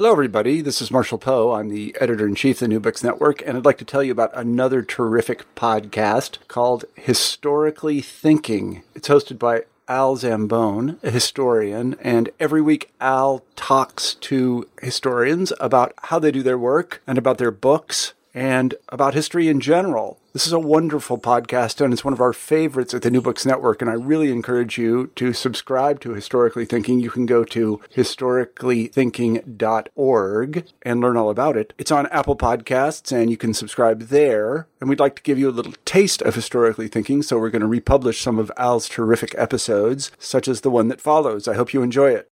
Hello, everybody. This is Marshall Poe. I'm the editor in chief of the New Books Network, and I'd like to tell you about another terrific podcast called Historically Thinking. It's hosted by Al Zambone, a historian, and every week Al talks to historians about how they do their work and about their books and about history in general. This is a wonderful podcast, and it's one of our favorites at the New Books Network. And I really encourage you to subscribe to Historically Thinking. You can go to historicallythinking.org and learn all about it. It's on Apple Podcasts, and you can subscribe there. And we'd like to give you a little taste of Historically Thinking, so we're going to republish some of Al's terrific episodes, such as the one that follows. I hope you enjoy it.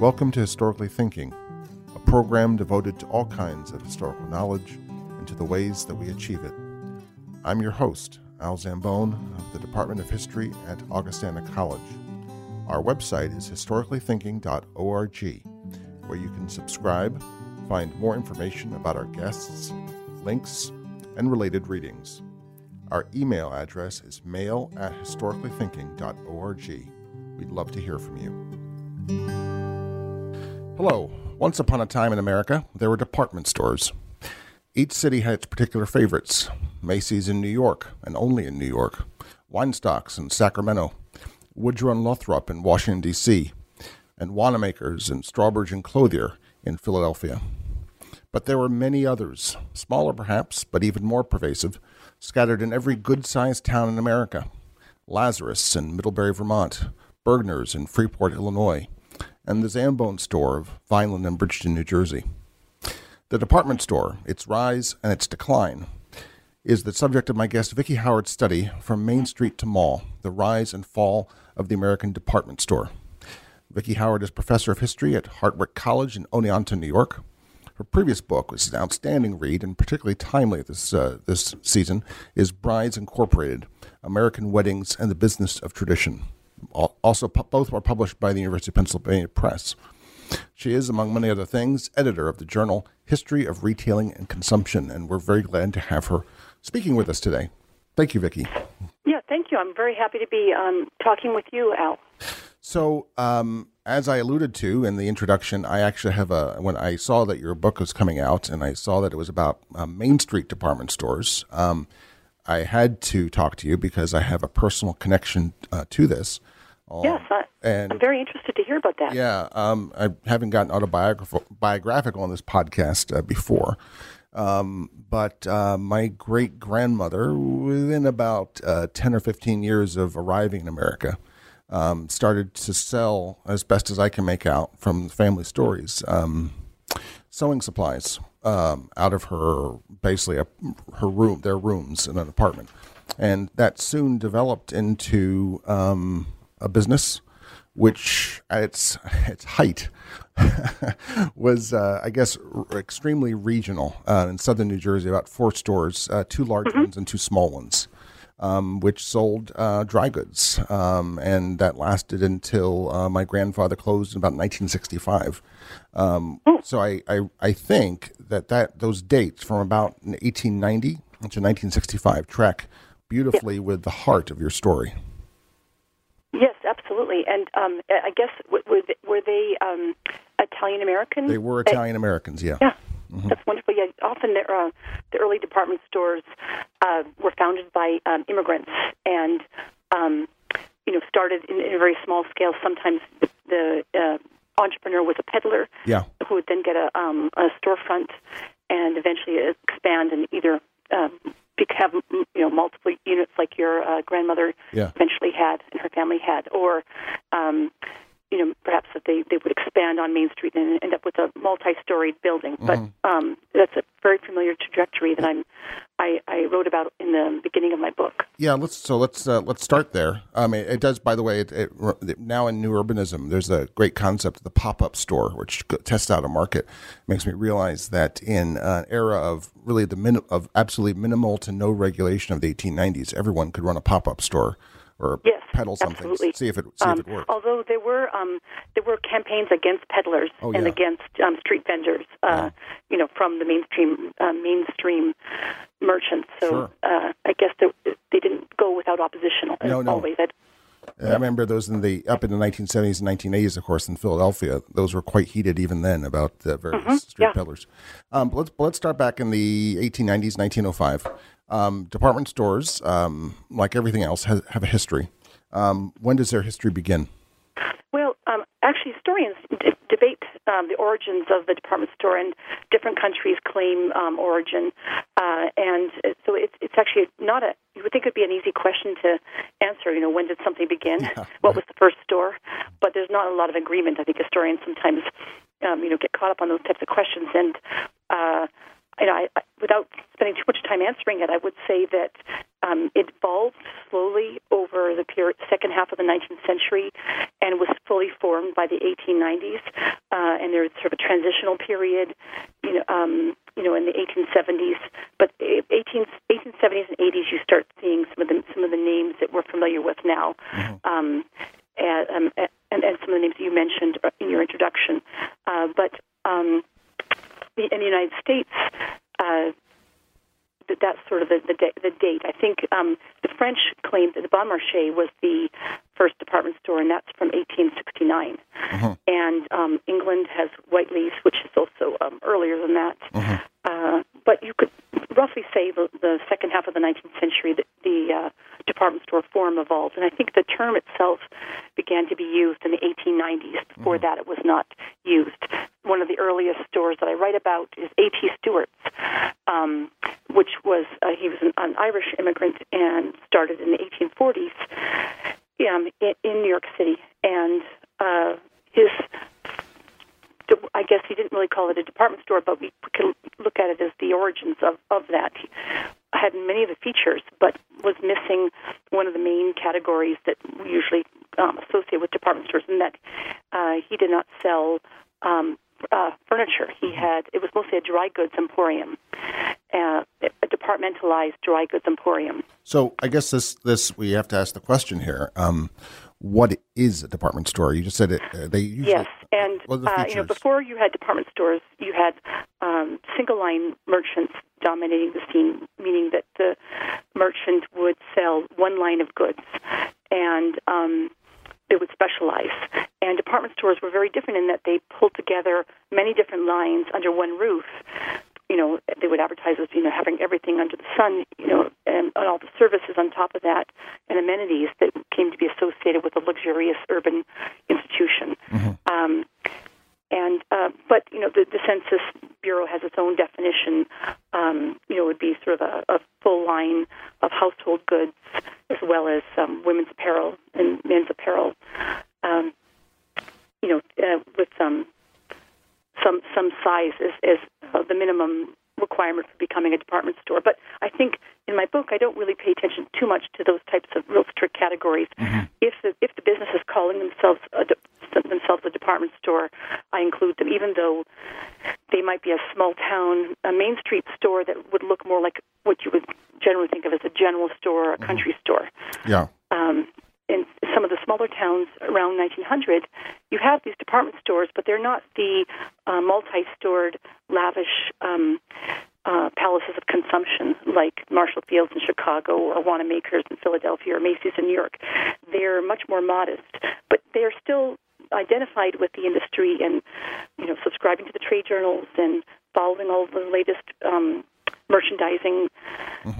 Welcome to Historically Thinking, program devoted to all kinds of historical knowledge and to the ways that we achieve it. I'm your host, Al Zambone of the Department of History at Augustana College. Our website is historicallythinking.org, where you can subscribe, find more information about our guests, links, and related readings. Our email address is mail at historicallythinking.org. We'd love to hear from you. Hello. Once upon a time in America, there were department stores. Each city had its particular favorites Macy's in New York, and only in New York, Weinstock's in Sacramento, Woodward and Lothrop in Washington, D.C., and Wanamaker's and Strawbridge and Clothier in Philadelphia. But there were many others, smaller perhaps, but even more pervasive, scattered in every good sized town in America Lazarus in Middlebury, Vermont, Bergner's in Freeport, Illinois, and the Zambone store of Vineland and Bridgeton, New Jersey. The department store, its rise and its decline, is the subject of my guest Vicki Howard's study From Main Street to Mall The Rise and Fall of the American Department Store. Vicki Howard is professor of history at Hartwick College in Oneonta, New York. Her previous book, which is an outstanding read and particularly timely this, uh, this season, is Brides Incorporated American Weddings and the Business of Tradition also both were published by the University of Pennsylvania Press. She is, among many other things, editor of the journal History of Retailing and Consumption, and we're very glad to have her speaking with us today. Thank you, Vicki. Yeah, thank you. I'm very happy to be um, talking with you, Al. So, um, as I alluded to in the introduction, I actually have a when I saw that your book was coming out, and I saw that it was about uh, Main Street department stores. Um, I had to talk to you because I have a personal connection uh, to this. Um, yes, I, am very interested to hear about that. Yeah, um, I haven't gotten autobiographical biographical on this podcast uh, before, um, but uh, my great grandmother, within about uh, ten or fifteen years of arriving in America, um, started to sell, as best as I can make out from family stories, um, sewing supplies um, out of her basically a, her room, their rooms in an apartment, and that soon developed into um, a business which at its its height was, uh, I guess, r- extremely regional uh, in southern New Jersey. About four stores, uh, two large mm-hmm. ones and two small ones, um, which sold uh, dry goods, um, and that lasted until uh, my grandfather closed in about 1965. Um, oh. so I, I, I think that that those dates from about 1890 to 1965 track beautifully with the heart of your story. Yes, absolutely. And um, I guess were they, were they um, Italian Americans? They were Italian Americans. Yeah. Yeah. Mm-hmm. That's wonderful. Yeah, often the, uh, the early department stores uh, were founded by um, immigrants and um, you know started in, in a very small scale. Sometimes the, the uh, entrepreneur was a peddler, yeah. who would then get a, um, a storefront and eventually expand and either um, have you know multiple units like your uh, grandmother yeah. eventually had and her family had, or um, you know perhaps that they they would expand on Main Street and end up with a multi-storied building. Mm-hmm. But um, that's a very familiar trajectory that I'm I, I wrote about in the beginning of my book. Yeah, let's so let's uh, let's start there. I mean, it does, by the way. It, it, now in new urbanism, there's a great concept of the pop-up store, which tests out a market. Makes me realize that in an era of really the min- of absolutely minimal to no regulation of the 1890s, everyone could run a pop-up store or yes, peddle something, absolutely. see if it see um, if it works. Although there were um, there were campaigns against peddlers Oh, and against um, street vendors, uh, you know, from the mainstream uh, mainstream merchants. So Sure. uh, I guess they, they didn't go without opposition. No, no. Always. I'd, I remember those in the up in the 1970s and 1980s, of course, in Philadelphia. Those were quite heated even then about the various street Mm-hmm. yeah. peddlers. Um, let's let's start back in the 1890s, 1905. Um, department stores, um, like everything else, have, have a history. Um, when does their history begin? Well, um, actually, historians d- debate um, the origins of the department store, and different countries claim um, origin. Uh, and uh, so it's it's actually not a. You would think it would be an easy question to answer. You know, when did something begin? What was the first store? But there's not a lot of agreement. I think historians sometimes, um, you know, get caught up on those types of questions. And uh, you know, I, I, without spending too much time answering it, I would say that um, it evolved slowly over the period, second half of the 19th century and was fully formed by the 1890s. Uh, and there's sort of a transitional period, you know, um, you know, in the 1870s. But 18, 1870s and 80s, you start seeing some of the some of the names that we're familiar with now, um, and, um, and and some of the names that you mentioned in your introduction. Uh, but um, the, in the United States. Uh, that that's sort of the the, the date. I think um, the French claimed that the Bon Marché was the first department store, and that's from 1869. And um, England has Whiteley's, which is also um, earlier than that. Uh, but you could roughly say the, the second half of the 19th century, the, the uh, department store form evolved. And I think the term itself began to be used in the 1890s. Before that, it was not used. One of the earliest stores that I write about is A.T. Stewart's, um, which was, uh, he was an, an Irish immigrant and started in the 1840s um, in, in New York City. And uh, his I guess he didn't really call it a department store, but we can look at it as the origins of, of that. He had many of the features, but was missing one of the main categories that we usually um, associate with department stores, and that uh, he did not sell um, furniture. He had it was mostly a dry goods emporium, uh, a departmentalized dry goods emporium. So I guess this this we have to ask the question here. Um, what is a department store? You just said it. Uh, they usually Yes, and what are the uh, you know before you had department stores, you had um, single line merchants dominating the scene, meaning that the merchant would sell one line of goods, and um, they would specialize. And department stores were very different in that they pulled together many different lines under one roof. You know, they would advertise as you know having everything under the sun. You know, and, and all the services on top of that, and amenities that came to be associated with a luxurious urban institution. Um, and uh, but you know the, the Census Bureau has its own definition. Um, you know, it would be sort of a, a full line of household goods as well as um, women's apparel and men's apparel. Um, you know, uh, with um, some some size as, as uh, the minimum requirement for becoming a department store. But I think in my book I don't really pay attention too much to those types of real strict categories. If the if the business is calling themselves a de- themselves a department store, I include them, even though they might be a small town, a main street store that would look more like what you would generally think of as a general store or a country store yeah. um, in some of the smaller towns around 1900, you have these department stores, but they're not the uh, multi-stored, lavish um, uh, palaces of consumption like Marshall Fields in Chicago or Wanamaker's in Philadelphia or Macy's in New York. They're much more modest, but they're still identified with the industry and you know subscribing to the trade journals and following all the latest um, merchandising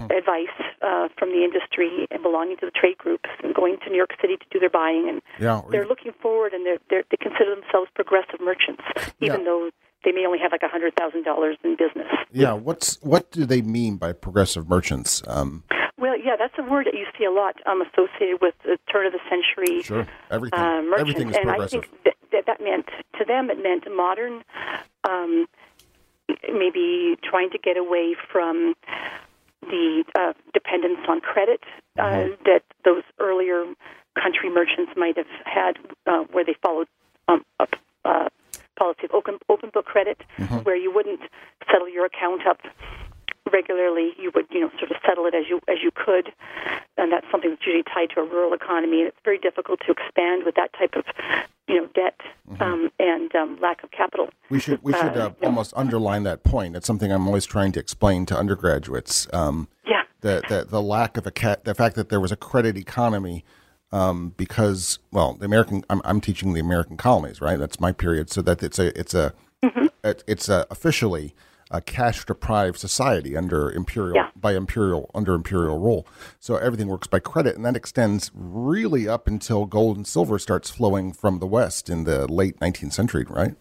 advice uh, from the industry and belonging to the trade groups and going to New York City to do their buying and Yeah, they're looking forward and they're, they're, they consider themselves progressive merchants even Yeah. though they may only have like a hundred thousand dollars in business. Yeah. What's what do they mean by progressive merchants? Um, yeah, that's a word that you see a lot um, associated with the turn of the century sure. Everything. uh, merchants, everything is and I progressive. think that, that that meant to them it meant modern, um, maybe trying to get away from the uh, dependence on credit uh, Mm-hmm. that those earlier country merchants might have had, uh, where they followed um, a uh, policy of open, open book credit, Mm-hmm. where you wouldn't settle your account up regularly. You would, you know, sort of settle it as you as you could, and that's something that's usually tied to a rural economy. And it's very difficult to expand with that type of, you know, debt um, and um, lack of capital. We should we should uh, almost underline that point. It's something I'm always trying to explain to undergraduates. Um, Yeah. the, the the lack of a cat, the fact that there was a credit economy, um, because well, the American I'm, I'm teaching the American colonies, right? That's my period, so that it's a it's a it, it's a officially a cash deprived society under imperial Yeah. by imperial under imperial rule. So everything works by credit, and that extends really up until gold and silver starts flowing from the west in the late 19th century, right?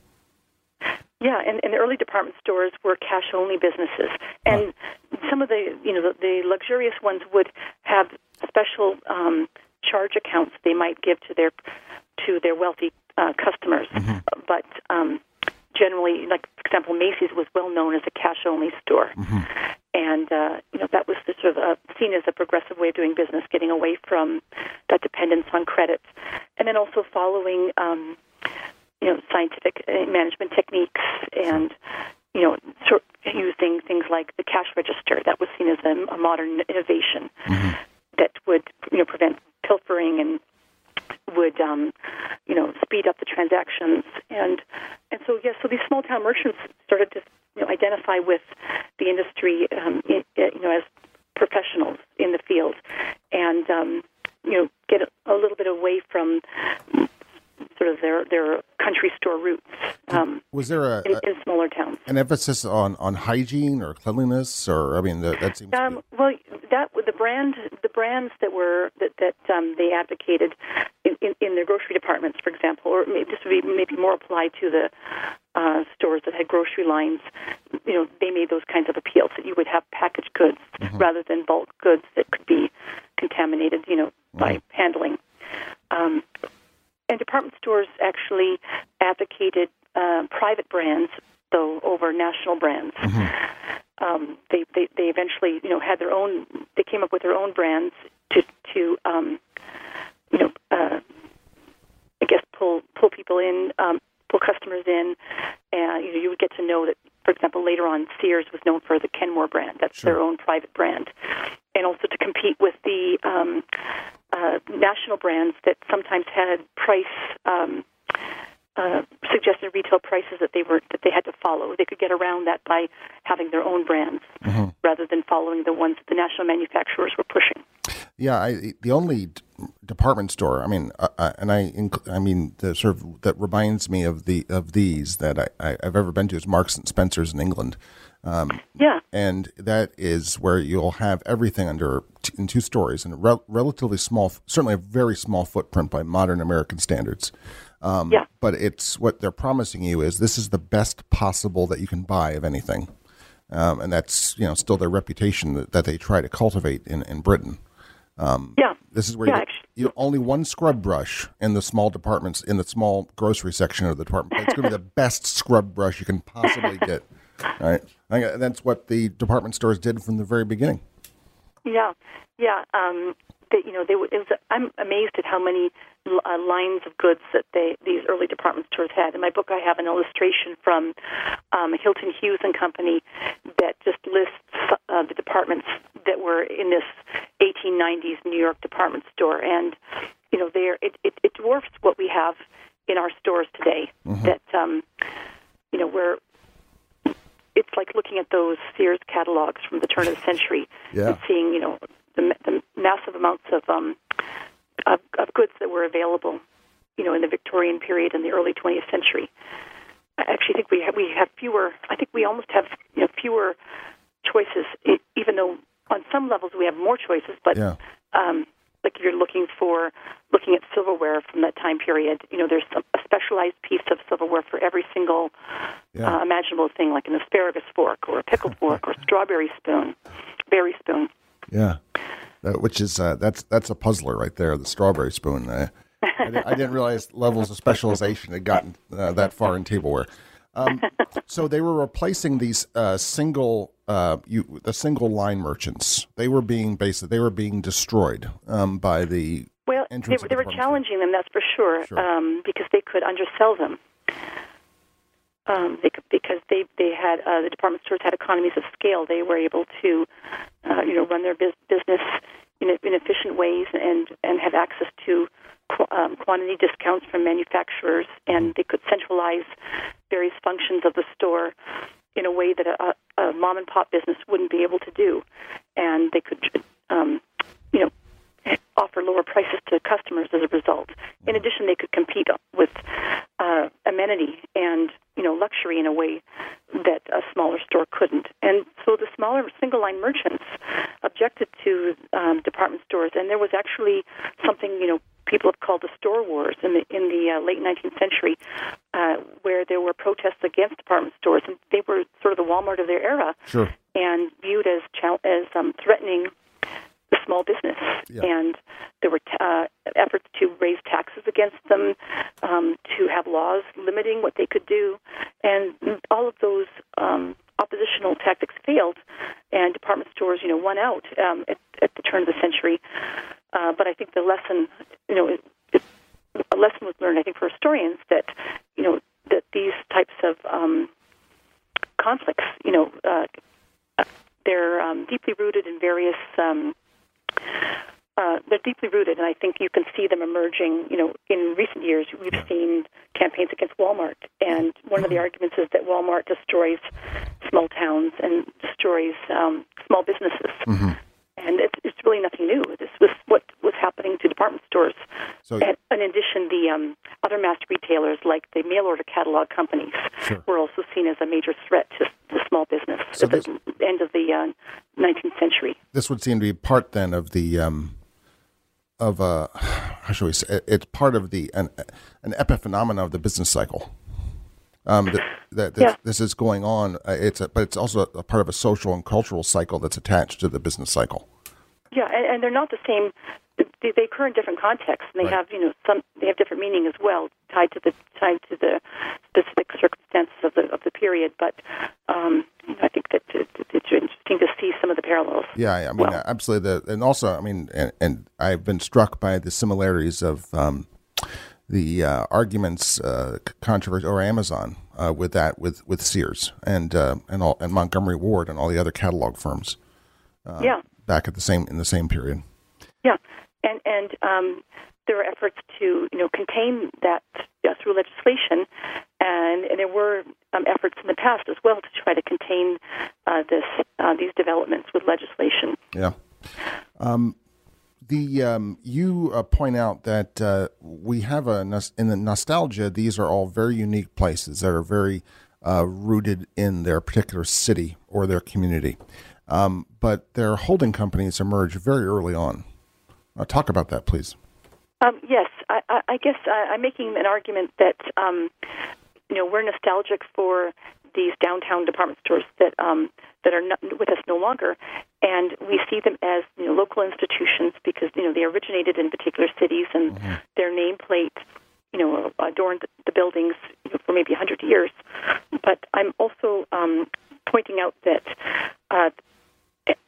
Yeah, and, and the early department stores were cash only businesses, and some of the you know the, the luxurious ones would have special um, charge accounts they might give to their to their wealthy uh, customers, but um, generally, like for example, Macy's was well known as a cash only store, and uh, you know that was the sort of uh, seen as a progressive way of doing business, getting away from that dependence on credit, and then also following. Um, you know, scientific uh, management techniques and, you know, sort of using things like the cash register that was seen as a, a modern innovation that would, you know, prevent pilfering and would, um, you know, speed up the transactions. And, and so, yes, so these small town merchants started to, you know, identify with the industry, um, in, you know, as professionals in the field and, um, you know, get a, a little bit away from sort of their their country store roots um, Was there a, in, in smaller towns. an emphasis on, on hygiene or cleanliness, or I mean, that, that seems. to be- Um, well, that the brand the brands that were that that um, they advocated in, in, in their grocery departments, for example, or maybe this would be maybe more applied to the uh, stores that had grocery lines. You know, they made those kinds of appeals that you would have packaged goods rather than bulk goods that could be contaminated. You know, by handling. Um, and department stores actually advocated uh, private brands, though, over national brands. Um, they, they they eventually, you know, had their own. They came up with their own brands to to um, you know, uh, I guess pull pull people in, um, pull customers in, and you know, you would get to know that. For example, later on, Sears was known for the Kenmore brand. That's their own private brand, and also to compete with the um, uh, national brands that sometimes had price. Um, uh, suggested retail prices that they were that they had to follow. They could get around that by having their own brands rather than following the ones that the national manufacturers were pushing. Yeah, I, the only d- department store. I mean, uh, uh, and I, inc- I mean, the sort of that reminds me of the of these that I, I, I've ever been to is Marks and Spencers in England, Yeah, and that is where you'll have everything under t- in two stories and a rel- relatively small, certainly a very small footprint by modern American standards. Um, Yeah. But it's what they're promising you is this is the best possible that you can buy of anything, um, and that's you know still their reputation that, that they try to cultivate in in Britain. yeah, This is where Yeah, you, actually- you only one scrub brush in the small departments in the small grocery section of the department. It's going to be the best scrub brush you can possibly get. Right? I think that's what the department stores did from the very beginning. yeah, yeah. Um, that you know, they, it was, I'm amazed at how many uh, lines of goods that they these early department stores had. In my book, I have an illustration from um, Hilton Hughes and Company that just lists uh, the departments that were in this 1890s New York department store, and you know, there it, it, it dwarfs what we have in our stores today. That um, you know, where it's like looking at those Sears catalogs from the turn of the century Yeah. and seeing, you know, the, the massive amounts of, um, of of goods that were available, you know, in the Victorian period and the early 20th century. I actually think we have we have fewer. I think we almost have you know fewer choices, even though on some levels we have more choices. But Yeah. um, like if you're looking for looking at silverware from that time period, you know, there's some, a specialized piece of silverware for every single Yeah. uh, imaginable thing, like an asparagus fork or a pickle fork or strawberry spoon, berry spoon. Yeah. Uh, which is uh, that's that's a puzzler right there. The strawberry spoon. Uh, I, I didn't realize levels of specialization had gotten uh, that far in tableware. Um, so they were replacing these uh, single, uh, you, the single line merchants. They were being basically they were being destroyed um, by the well. They, they the were challenging them, that's for sure, Sure. Um, because they could undersell them. Um, they could, because they they had uh, the department stores had economies of scale. They were able to, uh, you know, run their bus- business in, in efficient ways and and have access to um, quantity discounts from manufacturers, and they could centralize various functions of the store in a way that a, a mom and pop business wouldn't be able to do, and they could, um, you know, offer lower prices to customers as a result. In addition, they could compete with uh, amenity and you know luxury in a way that a smaller store couldn't. And so the smaller single line merchants objected to um, department stores, and there was actually something you know people have called the store wars in the in the uh, late 19th century, uh, where there were protests against department stores, and they were sort of the Walmart of their era Sure. and viewed as chal- as um, threatening the small business. Yeah. And there were t- uh, efforts to raise taxes against them, um, to have laws limiting what they could do, and all of those um, oppositional tactics failed, and department stores, you know, won out um, at, at the turn of the century. Uh, but I think the lesson, you know, it, it, a lesson was learned. I think for historians that, you know, that these types of um, conflicts, you know, uh, they're um, deeply rooted in various. Um, uh, they're deeply rooted, and I think you can see them emerging. You know, in recent years, we've seen campaigns against Walmart, and one of the arguments is that Walmart destroys small towns and destroys um, small businesses. And it's, it's really nothing new. This was what was happening to department stores. So- and, and in addition, the um, other mass retailers, like the mail order catalog companies, Sure. were also seen as a major threat to, to small business So at the this- end of the uh, 19th century. This would seem to be part then of the um, of uh, how should we say? it- It's part of the an an epiphenomena of the business cycle. Um, that, that this, Yeah. this is going on. Uh, it's a, but it's also a part of a social and cultural cycle that's attached to the business cycle. Yeah, and, and they're not the same. They, they occur in different contexts, and they Right. have you know some. They have different meaning as well, tied to the tied to the specific circumstances of the of the period. But um, I think that it, it's interesting to see some of the parallels. Yeah, I mean, Well- absolutely. The, and also, I mean, and, and I've been struck by the similarities of um, the uh, arguments, uh, controversy, or Amazon uh, with that, with with Sears and uh, and all and Montgomery Ward and all the other catalog firms yeah, back at the same in the same period. yeah, and and um, there were efforts to you know contain that uh, through legislation, and, and there were um, efforts in the past as well to try to contain uh, this uh, these developments with legislation. Yeah. Um, the um, you uh, point out that uh, we have a in the nostalgia. These are all very unique places that are very uh, rooted in their particular city or their community. Um, but their holding companies emerge very early on. Uh, talk about that, please. Um, yes, I, I, I guess I, I'm making an argument that um, you know we're nostalgic for these downtown department stores that um, that are not with us no longer, and we see them as you know local institutions because you know they originated in particular cities and their nameplate you know adorned the buildings you know, for maybe 100 years. But I'm also um, pointing out that. Uh,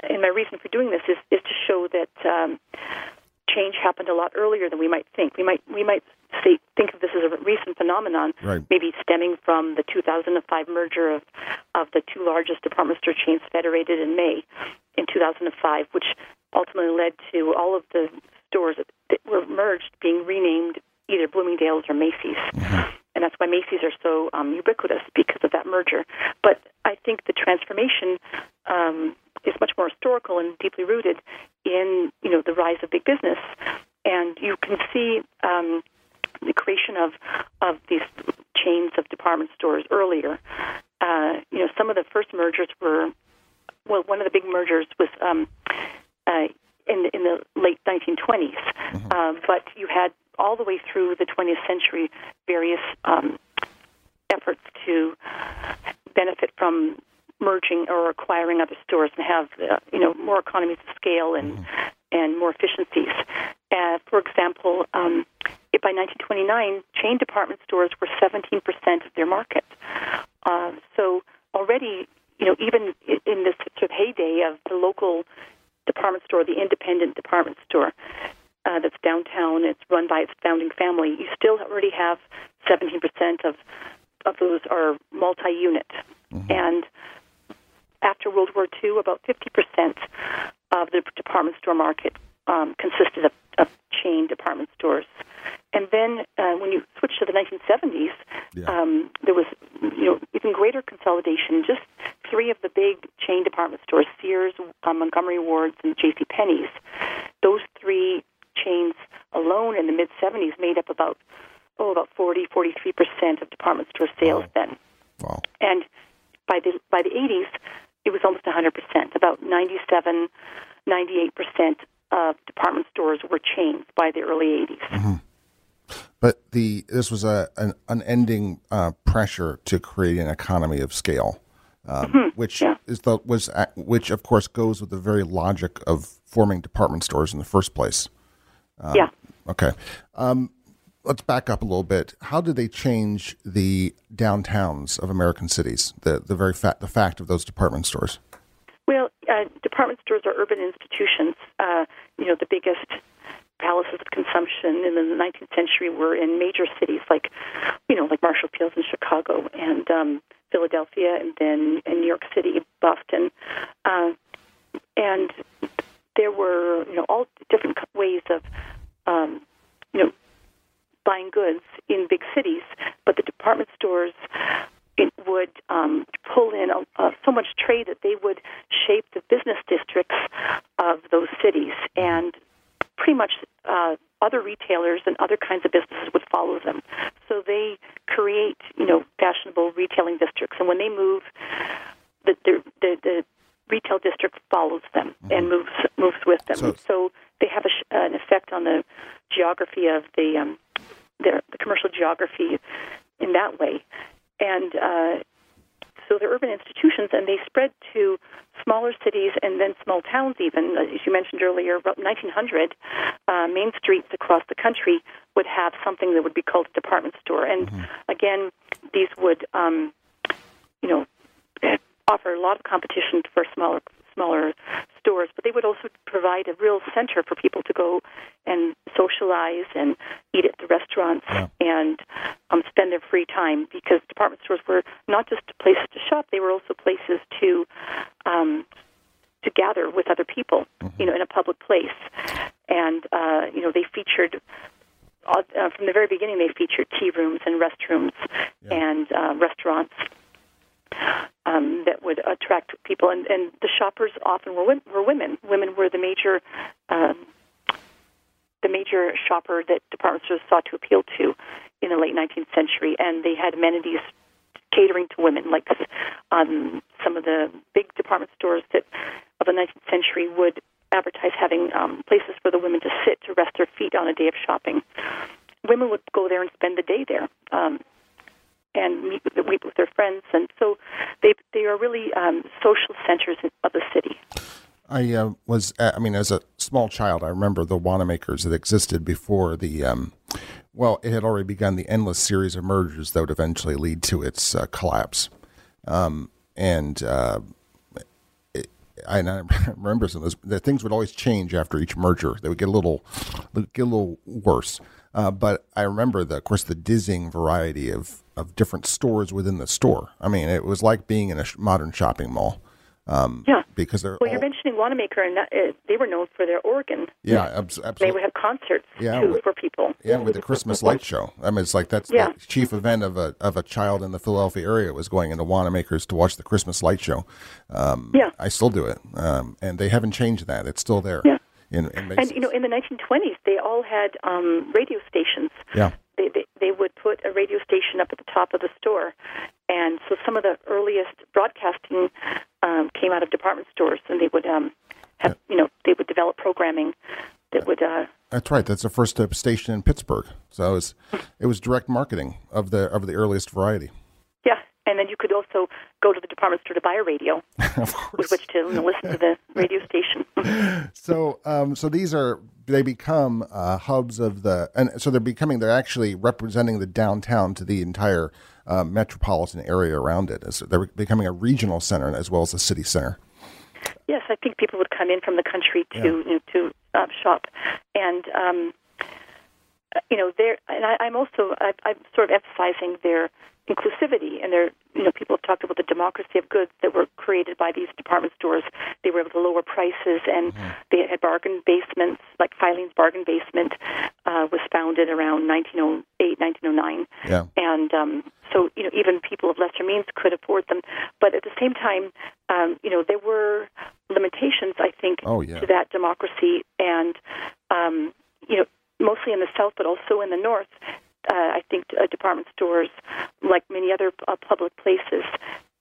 and my reason for doing this is, is to show that um, change happened a lot earlier than we might think. We might we might say think of this as a recent phenomenon, Right. maybe stemming from the 2005 merger of of the two largest department store chains federated in May in 2005, which ultimately led to all of the stores that were merged being renamed either Bloomingdale's or Macy's. And that's why Macy's are so um, ubiquitous because of that merger. But I think the transformation um, is much more historical and deeply rooted in you know the rise of big business, and you can see um, the creation of of these chains of department stores earlier. Uh, you know, some of the first mergers were well, one of the big mergers was um, uh, in in the late 1920s, uh, but you had all the way through the 20th century various um, efforts to benefit from merging or acquiring other stores and have uh, you know more economies of scale and and more efficiencies. Uh, for example, um, if by 1929, chain department stores were 17% of their market. so already, you know, even in this sort of heyday of the local department store, the independent department store uh, that's downtown, it's run by its founding family, you still already have 17% of, of those are multi unit. Mm-hmm. And after World War II, about 50% of the department store market um, consisted of, of chain department stores. And then uh, when you switch to the 1970s, yeah. um, there was you know even greater consolidation. Just three of the big chain department stores, Sears, uh, Montgomery Wards, and J.C. Penney's. Those three chains alone in the mid 70s made up about oh about 40 43 percent of department store sales wow. then. Wow. And by the by the 80s, it was almost 100 percent. About 97, 98 percent of department stores were chains by the early 80s. Mm-hmm. But the this was a an unending uh, pressure to create an economy of scale, um, mm-hmm. which yeah. is the was which of course goes with the very logic of forming department stores in the first place. Um, yeah. Okay. Um, let's back up a little bit. How did they change the downtowns of American cities? The the very fact the fact of those department stores. Well, uh, department stores are urban institutions. Uh, you know, the biggest palaces of consumption in the 19th century were in major cities like, you know, like Marshall Fields in Chicago and um, Philadelphia, and then in New York City, Boston, uh, and there were you know all different ways of um, you know buying goods in big cities, but the department stores it would um, pull in a, uh, so much trade that they would shape the business districts of those cities, and pretty much uh, other retailers and other kinds of businesses would follow them. So they create, you know, fashionable retailing districts, and when they move, the the, the, the retail district follows them mm-hmm. and moves moves with them. So, so they have a, an effect on the geography of the um, their, the commercial geography in that way, and uh, so they're urban institutions, and they spread to smaller cities and then small towns. Even as you mentioned earlier, about 1900, uh, main streets across the country would have something that would be called a department store, and mm-hmm. again, these would, um, you know, offer a lot of competition for smaller smaller stores, but they would also provide a real center for people to go and socialize and eat at the restaurants yeah. and um, spend their free time because department stores were not just places to shop; they were also places to um, to gather with other people, mm-hmm. you know, in a public place. And uh, you know, they featured uh, from the very beginning. They featured tea rooms and restrooms yeah. and uh, restaurants um, that would attract people, and, and the shoppers often were, were women. Women were the major um, the major shopper that department stores sought to appeal to in the late 19th century, and they had amenities catering to women, like um, some of the big department stores that of the 19th century would advertise having um, places for the women to sit to rest their feet on a day of shopping. Women would go there and spend the day there. Um, and meet with, meet with their friends, and so they they are really um, social centers of the city. I uh, was, uh, I mean, as a small child, I remember the Wanamakers that existed before the, um, well, it had already begun the endless series of mergers that would eventually lead to its uh, collapse. Um, and uh, I, remember some of those, the things would always change after each merger. They would get a little, get a little worse. Uh, but I remember, the, of course, the dizzying variety of of different stores within the store. I mean, it was like being in a modern shopping mall. Um, yeah, because they're well. All, you're mentioning Wanamaker, and that, uh, they were known for their organ. Yeah, absolutely. They would have concerts yeah, too for people. Yeah, with the Christmas light show. I mean, it's like that's yeah. the chief event of a of a child in the Philadelphia area was going into Wanamaker's to watch the Christmas light show. Um, yeah, I still do it, um, and they haven't changed that. It's still there. Yeah. In, in and you know, in the 1920s, they all had um, radio stations. Yeah they, they, they would put a radio station up at the top of the store. And so some of the earliest broadcasting um, came out of department stores, and they would um, have, you know, they would develop programming that would. Uh, That's right. That's the first station in Pittsburgh. So it was, it was direct marketing of the of the earliest variety. And then you could also go to the department store to buy a radio, with which to listen to the radio station. so, um, so these are they become uh, hubs of the, and so they're becoming they're actually representing the downtown to the entire uh, metropolitan area around it. As they're becoming a regional center as well as a city center. Yes, I think people would come in from the country to yeah. you know, to uh, shop, and um, you know, there. And I, I'm also I, I'm sort of emphasizing their inclusivity and there you know people have talked about the democracy of goods that were created by these department stores they were able to lower prices and mm-hmm. they had bargain basements like Filene's bargain basement uh, was founded around 1908 1909 yeah. and um, so you know even people of lesser means could afford them but at the same time um, you know there were limitations I think oh, yeah. to that democracy and um, you know mostly in the south but also in the north uh, I think uh, department stores, like many other uh, public places,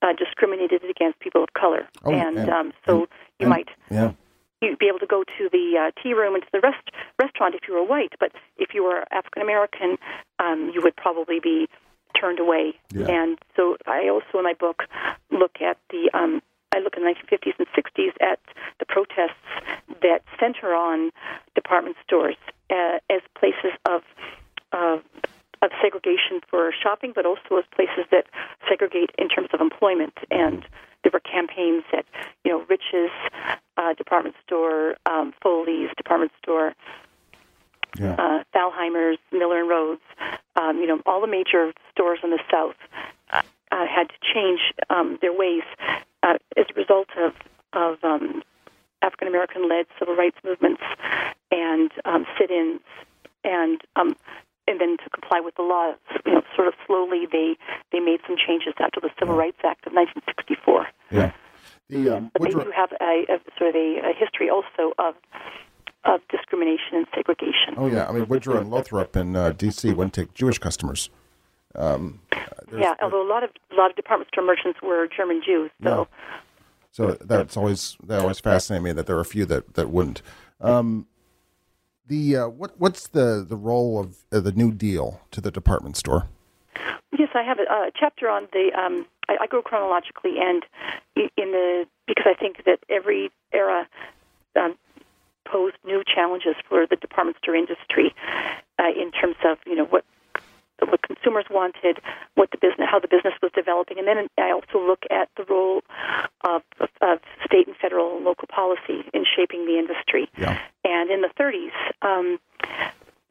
uh, discriminated against people of color, oh, and, and um, so and, you might yeah. you'd be able to go to the uh, tea room and to the rest, restaurant if you were white, but if you were African American, um, you would probably be turned away. Yeah. And so I also in my book look at the um, I look in the 1950s and 60s at the protests that center on department stores uh, as places of uh, of segregation for shopping, but also as places that segregate in terms of employment. And there were campaigns at, you know, Rich's uh, department store, um, Foley's department store, yeah. uh, Thalhimer's, Miller and Rhodes, um, you know, all the major stores in the South uh, had to change um, their ways uh, as a result of of um, African American led civil rights movements and um, sit-ins and um, and then to comply with the law, you know, sort of slowly they they made some changes after the Civil Rights Act of 1964. Yeah. The, um, but they do have a, a sort of a, a, history also of of discrimination and segregation. Oh yeah, I mean Woodward and Lothrop in uh, D.C. wouldn't take Jewish customers. Um, yeah, although a lot of a lot of department store merchants were German Jews, so. Yeah. So that's always that always fascinated me that there are a few that that wouldn't. Um, the uh, what what's the the role of uh, the New Deal to the department store? Yes, I have a, a chapter on the. Um, I, I, go chronologically, and in the because I think that every era um, posed new challenges for the department store industry uh, in terms of you know what what consumers wanted, what the business, how the business was developing, and then I also look at the role of, of, of state and federal and local policy in shaping the industry. Yeah. And in the 30s, um,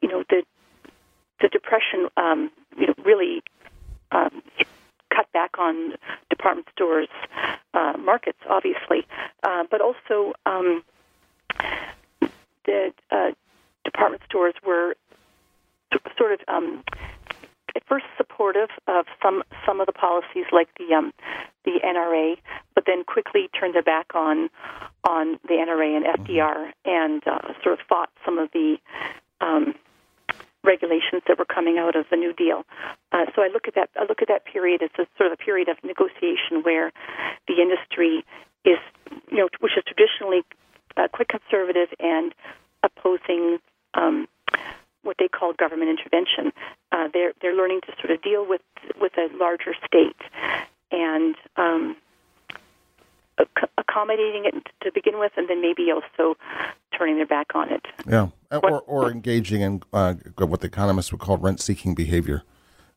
you know, the the depression, um, you know, really um, cut back on department stores' uh, markets, obviously, uh, but also um, the uh, department stores were sort of um, at first supportive of some some of the policies like the um, the NRA, but then quickly turned their back on on the NRA and FDR and uh, sort of fought some of the um, regulations that were coming out of the New Deal. Uh, so I look at that I look at that period as a sort of a period of negotiation where the industry is you know which is traditionally uh, quite conservative and opposing um, what they call government intervention. Uh, they're they're learning to sort of deal with with a larger state and um, ac- accommodating it to begin with, and then maybe also turning their back on it. Yeah, or or engaging in uh, what the economists would call rent-seeking behavior.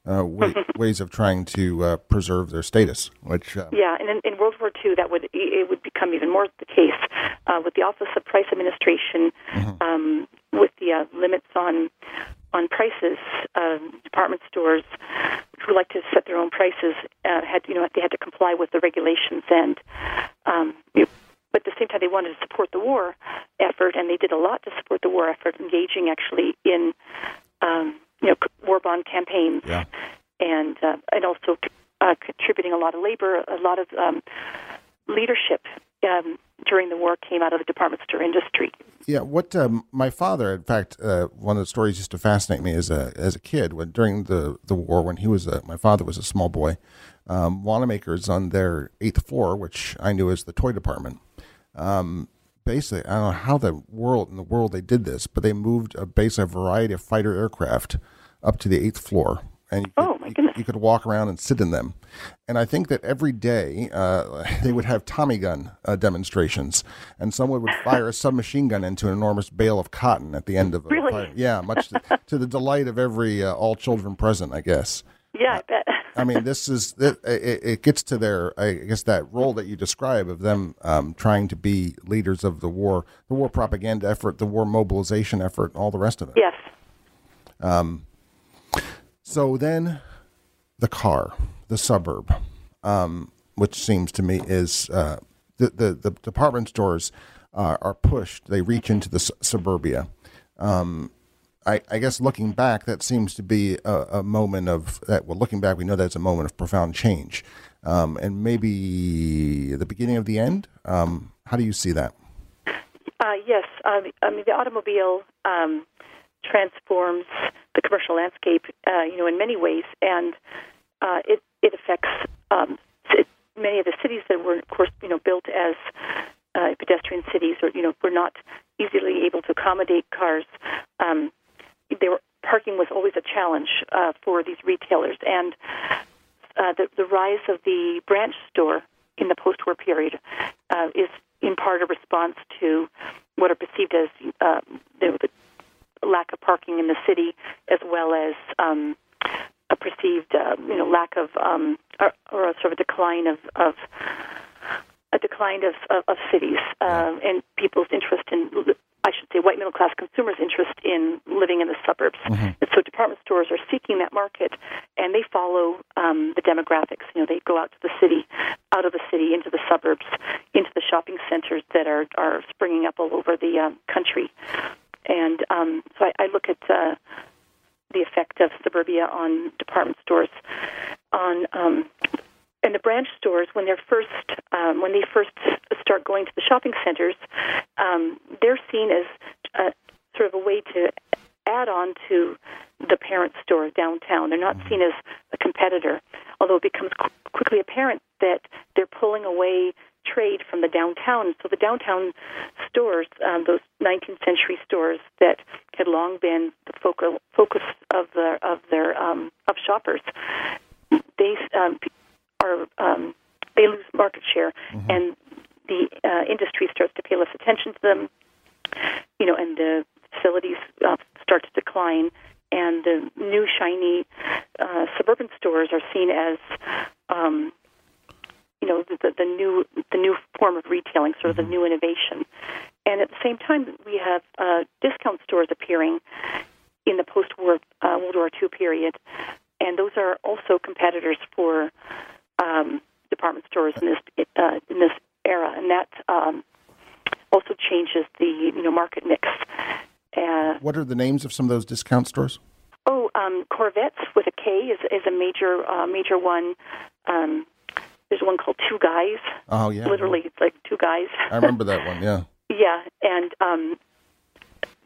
Uh, way, ways of trying to uh, preserve their status. Which uh, yeah, and in, in, World War II, that would it would become even more the case uh, with the Office of Price Administration, mm-hmm. um, with the uh, limits on on prices. Um, department stores who like to set their own prices uh, had you know they had to comply with the regulations and. Um, but at the same time, they wanted to support the war effort, and they did a lot to support the war effort, engaging actually in um, you know war bond campaigns, yeah. and uh, and also uh, contributing a lot of labor, a lot of um, leadership um, during the war came out of the department store industry. Yeah, what um, my father, in fact, uh, one of the stories used to fascinate me as a as a kid when during the the war when he was a, my father was a small boy, um, Wanamaker's on their eighth floor, which I knew as the toy department. Um, basically, I don't know how the world in the world they did this, but they moved a basically a variety of fighter aircraft up to the eighth floor, and you could, oh my goodness. You, could walk around and sit in them. And I think that every day uh, they would have Tommy gun uh, demonstrations, and someone would fire a submachine gun into an enormous bale of cotton at the end of a really? fire. Yeah, much to, to, the delight of every uh, all children present, I guess. Yeah, I bet. I mean, this is it, it, gets to their I guess that role that you describe of them um, trying to be leaders of the war, the war propaganda effort, the war mobilization effort, all the rest of it. Yes. Um. So then, the car, the suburb, um, which seems to me is uh, the, the the department stores uh, are pushed. They reach into the su- suburbia. Um, I, I, guess looking back, that seems to be a, a, moment of that. Well, looking back, we know that's a moment of profound change, um, and maybe the beginning of the end. Um, how do you see that? Uh, yes, I mean the automobile um, transforms the commercial landscape, uh, you know, in many ways, and uh, it it affects um, many of the cities that were, of course, you know, built as uh, pedestrian cities, or you know, were not easily able to accommodate cars. Um, they were parking was always a challenge uh, for these retailers, and uh, the, the rise of the branch store in the post-war period uh, is in part a response to what are perceived as uh, the, the lack of parking in the city, as well as um, a perceived, uh, you know, lack of um, or, or, a sort of a decline of, of a decline of, of, of cities uh, and people's interest in I should say, white middle class consumers' interest in living in the suburbs. Mm-hmm. And so department stores are seeking that market, and they follow um, the demographics. You know, they go out to the city, out of the city, into the suburbs, into the shopping centers that are are springing up all over the um, country. And um, so I, I look at uh, the effect of suburbia on department stores, on um, and the branch stores when they're first um, when they first start going to the shopping centers, um, they're seen as a, sort of a way to add on to the parent store downtown. They're not mm-hmm. seen as a competitor, although it becomes qu- quickly apparent that they're pulling away trade from the downtown. So the downtown stores, um, those 19th century stores that had long been the focal focus of the of their um, of shoppers, they um, are um, they lose market share, mm-hmm. and the uh, industry starts to pay less attention to them. You know, and the facilities uh, start to decline, and the new shiny uh, suburban stores are seen as um, you know the, the new form of retailing, sort of mm-hmm. the new innovation. And at the same time, we have uh, discount stores appearing in the post-war uh, World War II period, and those are also competitors for um, department stores in this uh, in this era, and that um, also changes the you know market mix. Uh, what are the names of some of those discount stores? Oh, um, Korvettes with a K is is a major uh, major one. Um, there's one called Two Guys. Oh yeah, literally, it's like two guys. I remember that one. Yeah. yeah, and um,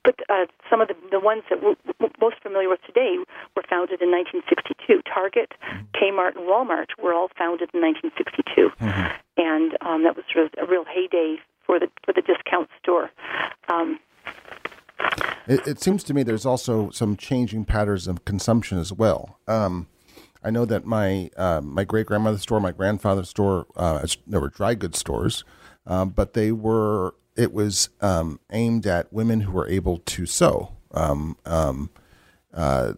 but uh, some of the, the ones that we're most familiar with today were founded in 1962. Target, mm-hmm. Kmart, and Walmart were all founded in 1962, mm-hmm. and um, that was sort of a real heyday for the for the discount store. Um, it, it, seems to me there's also some changing patterns of consumption as well. Um, I know that my uh, my great grandmother's store, my grandfather's store, uh, there were dry goods stores, um, but they were it was um, aimed at women who were able to sew, um, um, uh,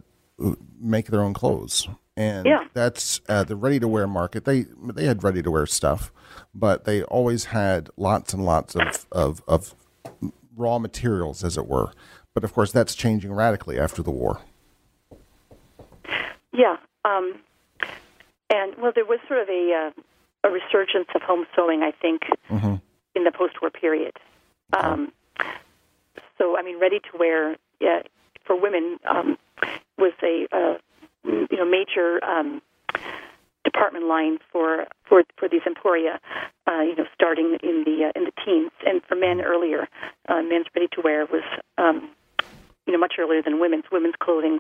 make their own clothes, and yeah. that's uh, the ready to wear market. They they had ready to wear stuff, but they always had lots and lots of, of, of raw materials, as it were. But of course, that's changing radically after the war. Yeah, um, and well, there was sort of a uh, a resurgence of home sewing, I think. Mm-hmm in the post-war period. Um, so, I mean, ready to wear yeah, for women um, was a uh, you know major um, department line for for for these emporia. Uh, you know, starting in the uh, in the teens, and for men earlier, uh, men's ready to wear was um, you know much earlier than women's. Women's clothing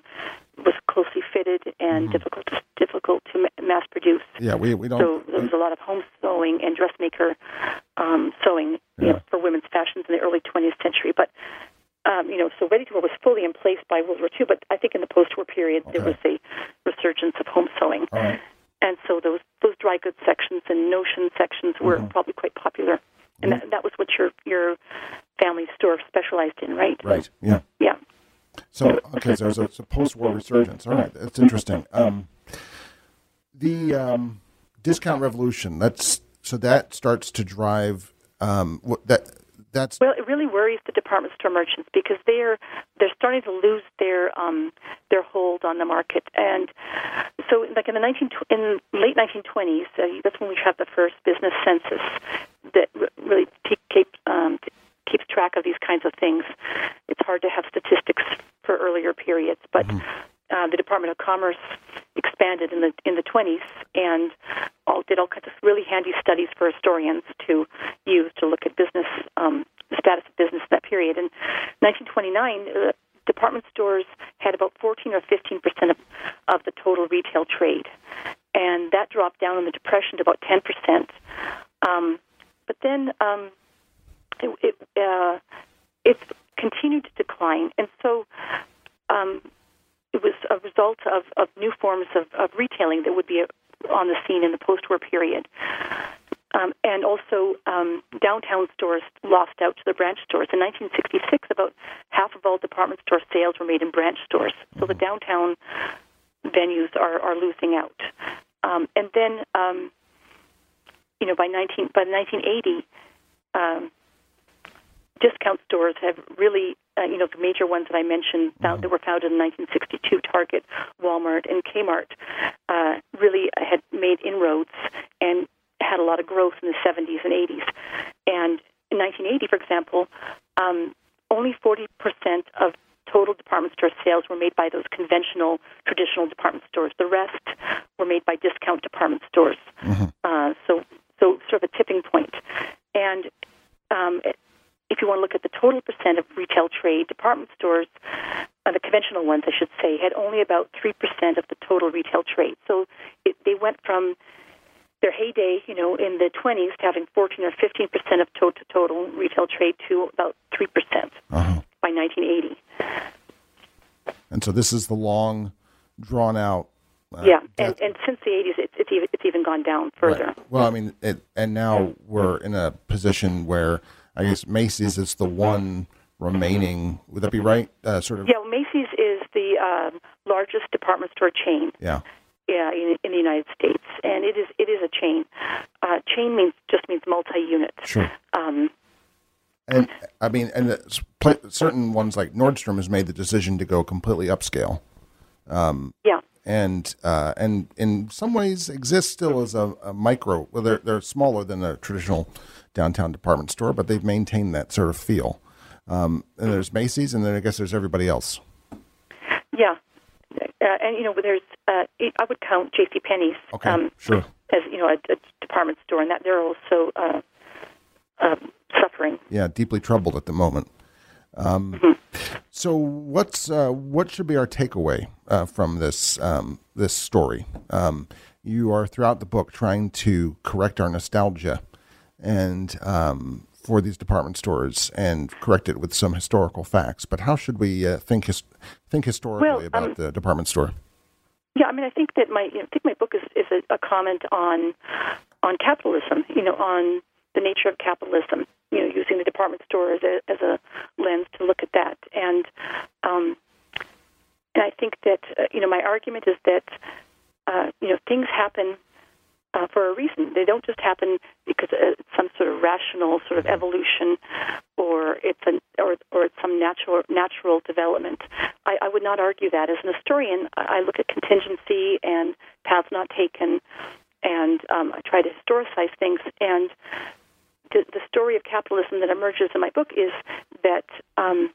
was closely fitted and mm-hmm. difficult to, difficult to mass produce. Yeah, we we don't. So there was a lot of home sewing and dressmaker um, sewing yeah. you know, for women's fashions in the early 20th century. But um, you know, so ready to wear was fully in place by World War II. But I think in the post-war period okay. there was a resurgence of home sewing, right. and so those those dry goods sections and notion sections were mm-hmm. probably quite popular. And that, that was what your your family store specialized in, right? Right. Yeah. Yeah. So okay, so there's a, a post-war resurgence. All right, that's interesting. Um, the um, discount revolution. That's so that starts to drive um, what that that's well, it really worries the department store merchants because they're they're starting to lose their um, their hold on the market, and so like in the 19 in late 1920s, uh, that's when we have the first business census that really keeps um, keeps track of these kinds of things. It's hard to have statistics for earlier periods, but mm-hmm. uh, the Department of Commerce expanded in the in the 20s and all did all kinds of really handy studies for historians to use to look at business um, the status of business in that period. In 1929. Uh, department stores had about 14 or 15 percent of, of the total retail trade, and that dropped down in the Depression to about 10 percent. Um, but then um, it, it, uh, it's continued to decline, and so um, it was a result of, of new forms of, of retailing that would be on the scene in the post-war period. Um, and also, um, downtown stores lost out to the branch stores. In 1966, about half of all department store sales were made in branch stores. So the downtown venues are, are losing out. Um, and then, um, you know, by 19 by 1980, um, discount stores have really, uh, you know, the major ones that I mentioned found, mm-hmm. that were founded in 1962, Target, Walmart, and Kmart, uh, really had made inroads and had a lot of growth in the 70s and 80s. And in 1980, for example, um, only 40% of total department store sales were made by those conventional, traditional department stores. The rest were made by discount department stores. Mm-hmm. Uh, so, so sort of a tipping point. And um, if you want to look at the total percent of retail trade, department stores, uh, the conventional ones, I should say, had only about 3% of the total retail trade. So it, they went from their heyday, you know, in the 20s to having 14 or 15% of total, total retail trade to about 3% uh-huh. by 1980. And so this is the long, drawn out. Uh, yeah, and, and since the 80s, it, it's, even, it's even gone down further. Right. Well, I mean, it, and now we're in a position where I guess Macy's is the one remaining. Would that be right? Uh, sort of. Yeah, Macy's is the um, largest department store chain. Yeah. Yeah, in, in, the United States, and it is it is a chain. Uh, chain means just means multi-unit. Sure. Um, and I mean, and certain ones like Nordstrom has made the decision to go completely upscale. Um, yeah. And uh, and in some ways exist still as a, a micro. Well, they're they're smaller than a traditional downtown department store, but they've maintained that sort of feel. Um, and there's Macy's, and then I guess there's everybody else. Yeah, uh, and you know, there's uh, I would count J.C. Penney's okay, um, sure. as you know a, a, department store, and that they're also uh, um, suffering. Yeah, deeply troubled at the moment. Um, mm-hmm. So, what's uh, what should be our takeaway uh, from this um, this story? Um, you are throughout the book trying to correct our nostalgia and um, for these department stores and correct it with some historical facts. But how should we uh, think his, think historically well, about um, the department store? Yeah, I mean, I think that my you know, I think my book is, is a, a comment on on capitalism. You know, on the nature of capitalism. You know, using the department store as a as a lens to look at that, and um, and I think that uh, you know my argument is that uh, you know things happen uh, for a reason. They don't just happen because it's some sort of rational sort of evolution, or it's an or or it's some natural natural development. I, I would not argue that. As an historian, I look at contingency and paths not taken, and um, I try to historicize things. And the, the story of capitalism that emerges in my book is that um,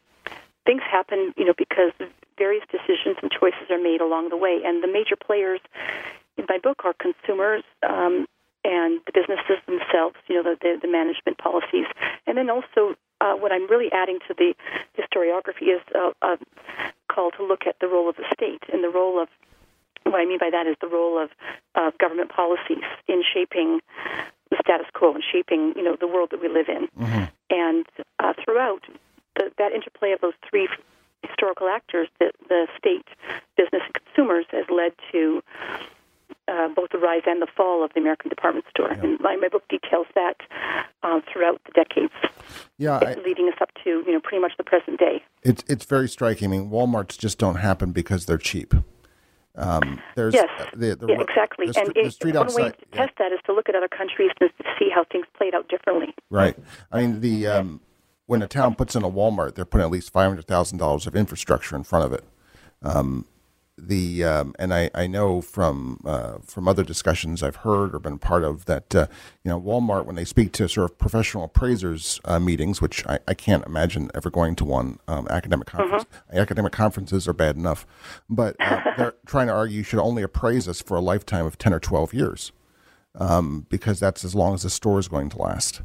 things happen, you know, because various decisions and choices are made along the way, and the major players in my book are consumers um, and the businesses themselves, you know, the, the, the management policies. And then also, uh, what I'm really adding to the historiography is a, a call to look at the role of the state and the role of what I mean by that is the role of uh, government policies in shaping the status quo and shaping, you know, the world that we live in. Mm-hmm. And uh, throughout, the, that interplay of those three historical actors, the, the state, business, and consumers, has led to uh, both the rise and the fall of the American department store. Yeah. And my, my book details that uh, throughout the decades. Yeah, I, leading us up to you know pretty much the present day. It's it's very striking. I mean, WalMarts just don't happen because they're cheap. Um, there's yes, uh, the, the, yeah, exactly. The, and the it, street one outside. way to test that is to look at other countries and to see how things played out differently. Right. I mean, the um, when a town puts in a Walmart, they're putting at least five hundred thousand dollars of infrastructure in front of it. Um, the um, and I, I know from uh, from other discussions I've heard or been part of that uh, you know Walmart when they speak to sort of professional appraisers uh, meetings, which I, I can't imagine ever going to one um, academic conference. Academic conferences are bad enough, but uh, they're trying to argue you should only appraise us for a lifetime of ten or twelve years um, because that's as long as the store is going to last.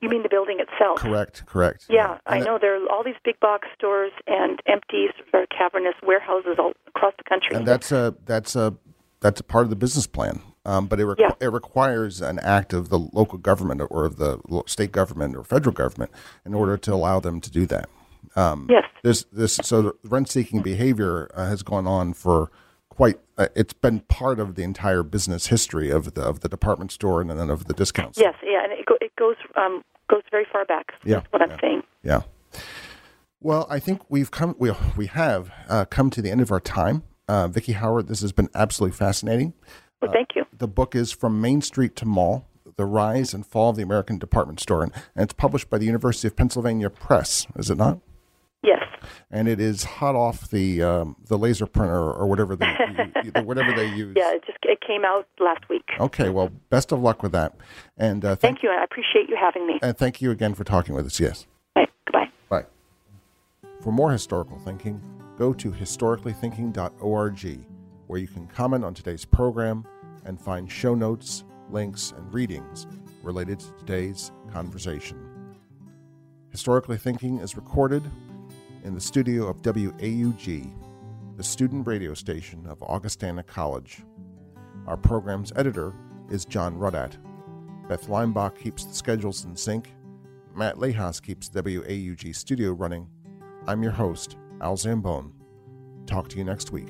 You mean the building itself? Correct, correct. Yeah, I know there are all these big box stores and empty, sort of cavernous warehouses all across the country. and that's a that's a that's a part of the business plan. Um, but it requ- Yeah. it requires an act of the local government or of the state government or federal government in order to allow them to do that. Um, yes, This this so rent seeking behavior uh, has gone on for quite. Uh, it's been part of the entire business history of the of the department store and then of the discounts. yes, yeah, goes um, goes very far back. Yeah, That's what I'm yeah. saying. Yeah. Well, I think we've come we we have uh, come to the end of our time. Uh, Vicki Howard, this has been absolutely fascinating. Well, thank you. The book is From Main Street to Mall The Rise and Fall of the American Department Store. And, and it's published by the University of Pennsylvania Press, is it not? Yes, And it is hot off the um, the laser printer or whatever they whatever they use. yeah, it just it came out last week. Okay. Well, best of luck with that. And uh, thank, Thank you, and I appreciate you having me. and thank you again for talking with us. Yes. Right, goodbye. Bye. For more historical thinking, go to historicallythinking.org, where you can comment on today's program and find show notes, links, and readings related to today's conversation. Historically Thinking is recorded in the studio of WAUG, the student radio station of Augustana College. Our program's editor is John Ruddat. Beth Leimbach keeps the schedules in sync. Matt Lehas keeps WAUG studio running. I'm your host, Al Zambone. Talk to you next week.